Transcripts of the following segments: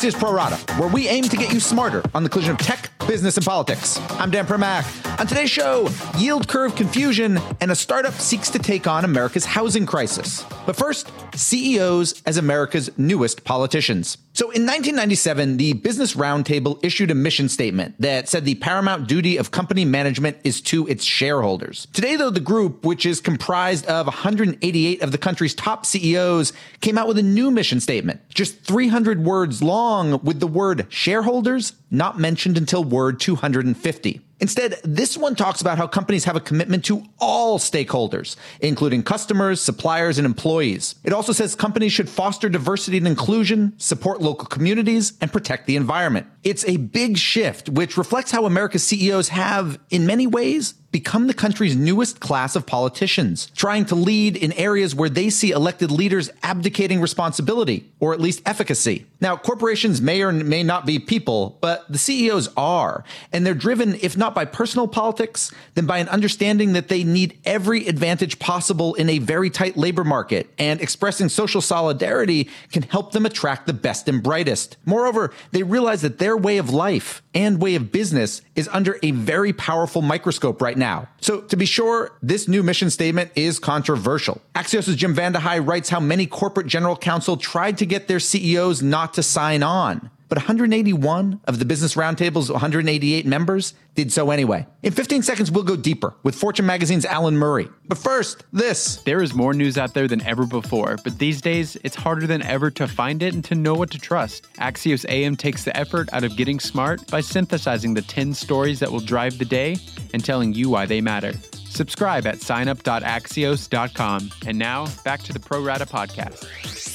Axios Pro Rata, where we aim to get you smarter on the collision of tech, business, and politics. I'm Dan Primack. On today's show, yield curve confusion and a startup seeks to take on America's housing crisis. But first, CEOs as America's newest politicians. So in 1997, the Business Roundtable issued a mission statement that said the paramount duty of company management is to its shareholders. Today, though, the group, which is comprised of 188 of the country's top CEOs, came out with a new mission statement, just 300 words long, with the word shareholders not mentioned until word 250. Instead, this one talks about how companies have a commitment to all stakeholders, including customers, suppliers, and employees. It also says companies should foster diversity and inclusion, support local communities, and protect the environment. It's a big shift, which reflects how America's CEOs have, in many ways, become the country's newest class of politicians, trying to lead in areas where they see elected leaders abdicating responsibility, or at least efficacy. Now, corporations may or may not be people, but the CEOs are, and they're driven, if not by personal politics, then by an understanding that they need every advantage possible in a very tight labor market, and expressing social solidarity can help them attract the best and brightest. Moreover, they realize that their way of life and way of business is under a very powerful microscope right now. So to be sure, this new mission statement is controversial. Axios' Jim Vandehei writes how many corporate general counsel tried to get their CEOs not to sign on but 181 of the Business Roundtable's 188 members did so anyway. In 15 seconds, we'll go deeper with Fortune Magazine's Alan Murray. But first, this. There is more news out there than ever before, but these days, it's harder than ever to find it and to know what to trust. Axios AM takes the effort out of getting smart by synthesizing the 10 stories that will drive the day and telling you why they matter. Subscribe at signup.axios.com. And now, back to the Pro Rata podcast.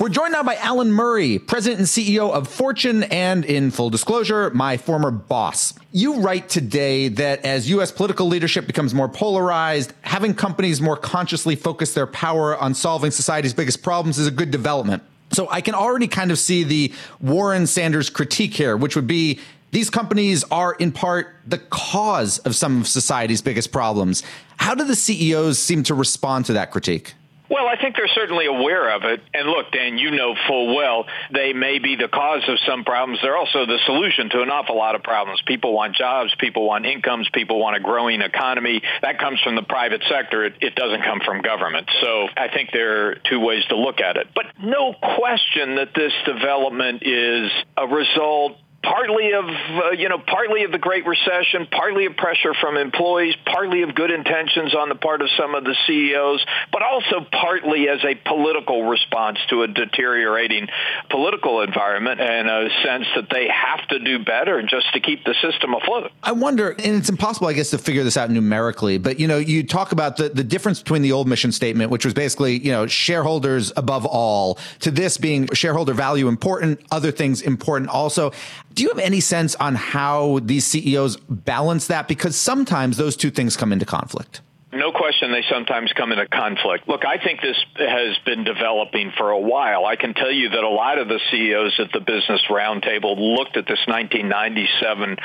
We're joined now by Alan Murray, president and CEO of Fortune, and in full disclosure, my former boss. You write today that as U.S. political leadership becomes more polarized, having companies more consciously focus their power on solving society's biggest problems is a good development. So I can already kind of see the Warren Sanders critique here, which would be these companies are in part the cause of some of society's biggest problems. How do the CEOs seem to respond to that critique? Well, I think they're certainly aware of it. And look, Dan, you know full well they may be the cause of some problems. They're also the solution to an awful lot of problems. People want jobs, people want incomes, people want a growing economy. That comes from the private sector. It, it doesn't come from government. So I think there are two ways to look at it. But no question that this development is a result partly of uh, you know partly of the great recession partly of pressure from employees partly of good intentions on the part of some of the CEOs but also partly as a political response to a deteriorating political environment and a sense that they have to do better just to keep the system afloat. I wonder and it's impossible I guess to figure this out numerically but you know you talk about the the difference between the old mission statement which was basically you know shareholders above all to this being shareholder value important other things important also do you have any sense on how these CEOs balance that? Because sometimes those two things come into conflict. No question they sometimes come into conflict. Look, I think this has been developing for a while. I can tell you that a lot of the CEOs at the Business Roundtable looked at this 1997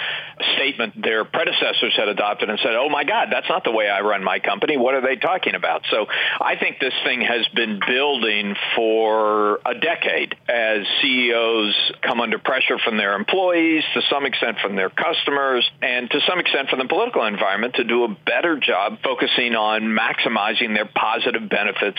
statement their predecessors had adopted and said, oh my God, that's not the way I run my company. What are they talking about? So I think this thing has been building for a decade as CEOs come under pressure from their employees, to some extent from their customers, and to some extent from the political environment to do a better job focusing focusing on maximizing their positive benefits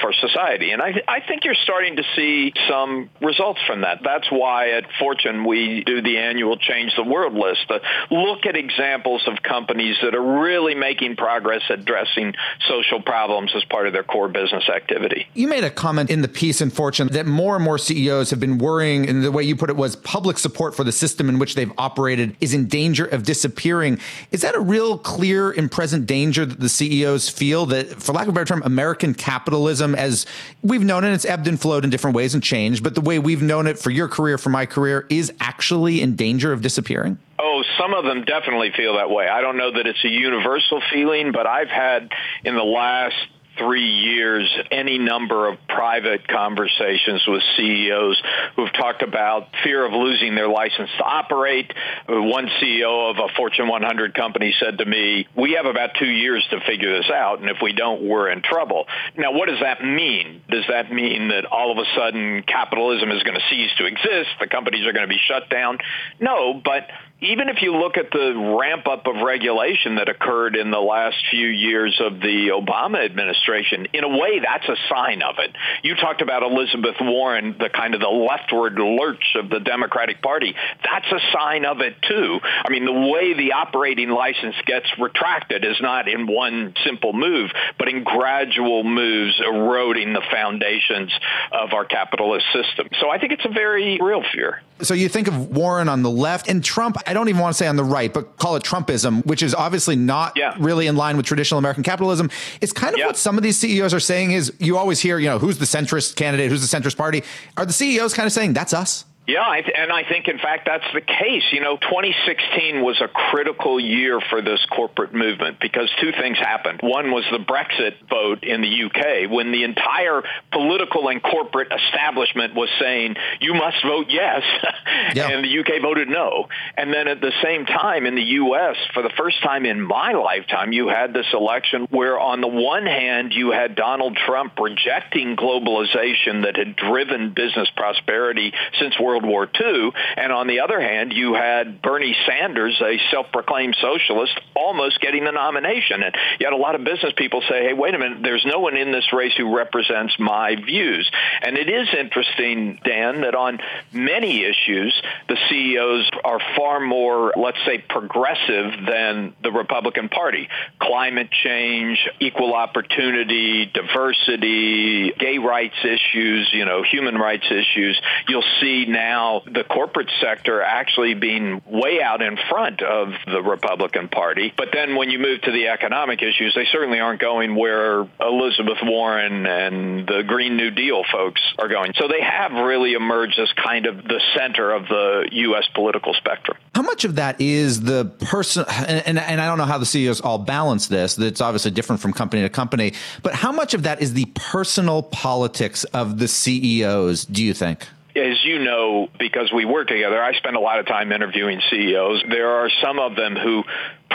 for society. And I, I think you're starting to see some results from that. That's why at Fortune we do the annual Change the World list. to look at examples of companies that are really making progress addressing social problems as part of their core business activity. You made a comment in the piece in Fortune that more and more CEOs have been worrying, and the way you put it was public support for the system in which they've operated is in danger of disappearing. Is that a real clear and present danger that the CEOs feel that, for lack of a better term, American capitalism, as we've known it, it's ebbed and flowed in different ways and changed, but the way we've known it for your career, for my career, is actually in danger of disappearing? Oh, some of them definitely feel that way. I don't know that it's a universal feeling, but I've had in the last three years any number of private conversations with CEOs who've talked about fear of losing their license to operate. One CEO of a Fortune 100 company said to me, we have about two years to figure this out, and if we don't, we're in trouble. Now, what does that mean? Does that mean that all of a sudden capitalism is going to cease to exist? The companies are going to be shut down? No, but even if you look at the ramp up of regulation that occurred in the last few years of the Obama administration, in a way, that's a sign of it. You talked about Elizabeth Warren, the kind of the leftward lurch of the Democratic Party. That's a sign of it, too. I mean, the way the operating license gets retracted is not in one simple move, but in gradual moves eroding the foundations of our capitalist system. So I think it's a very real fear. So you think of Warren on the left and Trump, I don't even want to say on the right, but call it Trumpism, which is obviously not yeah. really in line with traditional American capitalism. It's kind of yeah. what some of these CEOs are saying is you always hear, you know, who's the centrist candidate, who's the centrist party. Are the CEOs kind of saying that's us? Yeah, and I think, in fact, that's the case. You know, 2016 was a critical year for this corporate movement because two things happened. One was the Brexit vote in the UK when the entire political and corporate establishment was saying, you must vote yes, yeah. and the UK voted no. And then at the same time in the U.S., for the first time in my lifetime, you had this election where, on the one hand, you had Donald Trump rejecting globalization that had driven business prosperity since World World War II. And on the other hand, you had Bernie Sanders, a self-proclaimed socialist, almost getting the nomination. And had a lot of business people say, hey, wait a minute, there's no one in this race who represents my views. And it is interesting, Dan, that on many issues, the CEOs are far more, let's say, progressive than the Republican Party. Climate change, equal opportunity, diversity, gay rights issues, you know, human rights issues. You'll see now now the corporate sector actually being way out in front of the Republican Party. But then when you move to the economic issues, they certainly aren't going where Elizabeth Warren and the Green New Deal folks are going. So they have really emerged as kind of the center of the U.S. political spectrum. How much of that is the person, and, and, and I don't know how the CEOs all balance this, it's obviously different from company to company, but how much of that is the personal politics of the CEOs, do you think? As you know, because we work together, I spend a lot of time interviewing CEOs. There are some of them who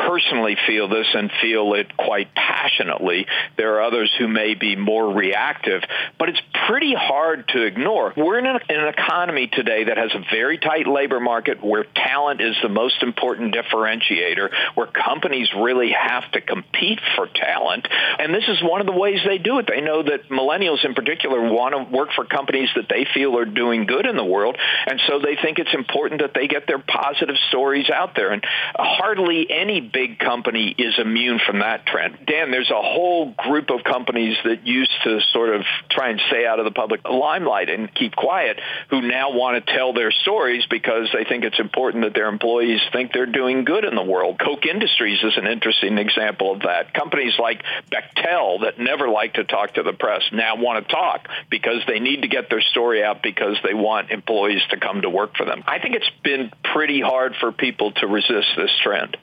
personally feel this and feel it quite passionately. There are others who may be more reactive, but it's pretty hard to ignore. We're in an, an economy today that has a very tight labor market where talent is the most important differentiator, where companies really have to compete for talent. And this is one of the ways they do it. They know that millennials in particular want to work for companies that they feel are doing good in the world. And so they think it's important that they get their positive stories out there. And hardly any big company is immune from that trend. Dan, there's a whole group of companies that used to sort of try and stay out of the public limelight and keep quiet who now want to tell their stories because they think it's important that their employees think they're doing good in the world. Koch Industries is an interesting example of that. Companies like Bechtel that never like to talk to the press now want to talk because they need to get their story out because they want employees to come to work for them. I think it's been pretty hard for people to resist this trend.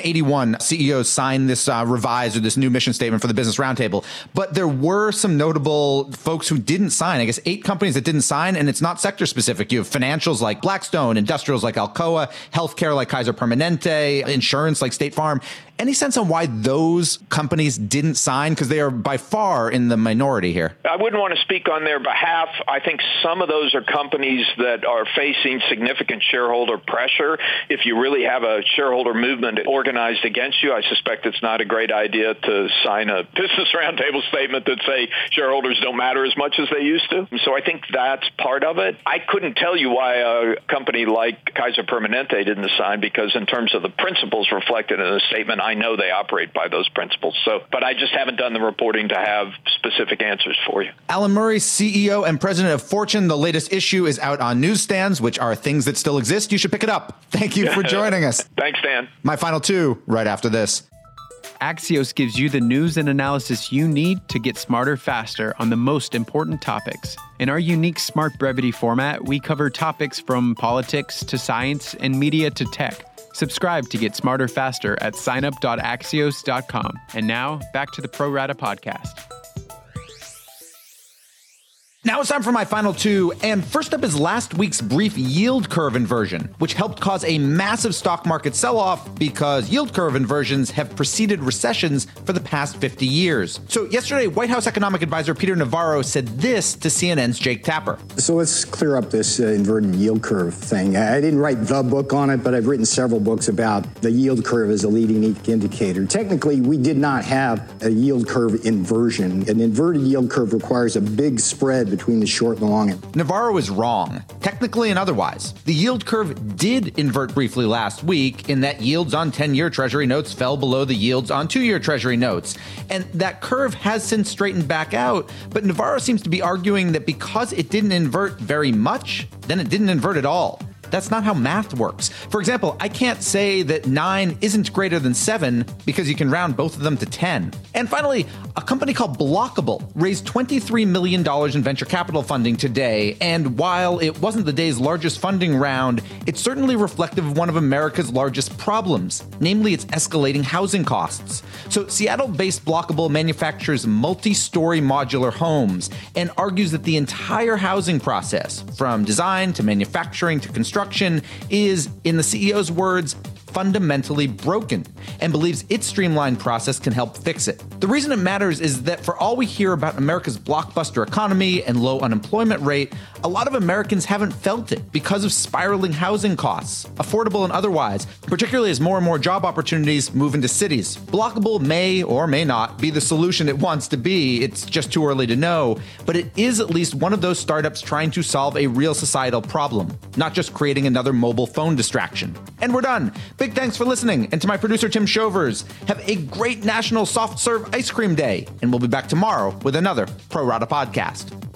181 CEOs signed this uh, revised or this new mission statement for the Business Roundtable, but there were some notable folks who didn't sign. I guess eight companies that didn't sign, and it's not sector specific. You have financials like Blackstone, industrials like Alcoa, healthcare like Kaiser Permanente, insurance like State Farm. Any sense on why those companies didn't sign? Because they are by far in the minority here. I wouldn't want to speak on their behalf. I think some of those are companies that are facing significant shareholder pressure. If you really have a shareholder movement organized against you, I suspect it's not a great idea to sign a business roundtable statement that say shareholders don't matter as much as they used to. So I think that's part of it. I couldn't tell you why a company like Kaiser Permanente didn't sign because in terms of the principles reflected in the statement, I know they operate by those principles. So, but I just haven't done the reporting to have specific answers for you. Alan Murray, CEO and president of Fortune. The latest issue is out on newsstands, which are things that still exist. You should pick it up. Thank you for joining us. Thanks, Dan. My final two right after this. Axios gives you the news and analysis you need to get smarter faster on the most important topics. In our unique Smart Brevity format, we cover topics from politics to science and media to tech Subscribe to get smarter faster at signup.axios.com. And now, back to the Pro Rata podcast. Now it's time for my final two, and first up is last week's brief yield curve inversion, which helped cause a massive stock market sell off because yield curve inversions have preceded recessions for the past 50 years. So, yesterday, White House economic advisor Peter Navarro said this to CNN's Jake Tapper. So, let's clear up this uh, inverted yield curve thing. I didn't write the book on it, but I've written several books about the yield curve as a leading indicator. Technically, we did not have a yield curve inversion. An inverted yield curve requires a big between the short and the long end. Navarro is wrong, technically and otherwise. The yield curve did invert briefly last week in that yields on 10 year Treasury notes fell below the yields on two year Treasury notes. And that curve has since straightened back out, but Navarro seems to be arguing that because it didn't invert very much, then it didn't invert at all. That's not how math works. For example, I can't say that 9 isn't greater than 7 because you can round both of them to 10. And finally, a company called Blokable raised $23 million in venture capital funding today, and while it wasn't the day's largest funding round, it's certainly reflective of one of America's largest problems, namely its escalating housing costs. So, Seattle based Blokable manufactures multi story modular homes and argues that the entire housing process, from design to manufacturing to construction, is, in the CEO's words, fundamentally broken and believes its streamlined process can help fix it. The reason it matters is that for all we hear about America's blockbuster economy and low unemployment rate, a lot of Americans haven't felt it because of spiraling housing costs, affordable and otherwise, particularly as more and more job opportunities move into cities. Blokable may or may not be the solution it wants to be, it's just too early to know, but it is at least one of those startups trying to solve a real societal problem, not just creating another mobile phone distraction. And we're done. Big thanks for listening. And to my producer, Tim Shovers, have a great National Soft Serve Ice Cream Day. And we'll be back tomorrow with another Pro Rata podcast.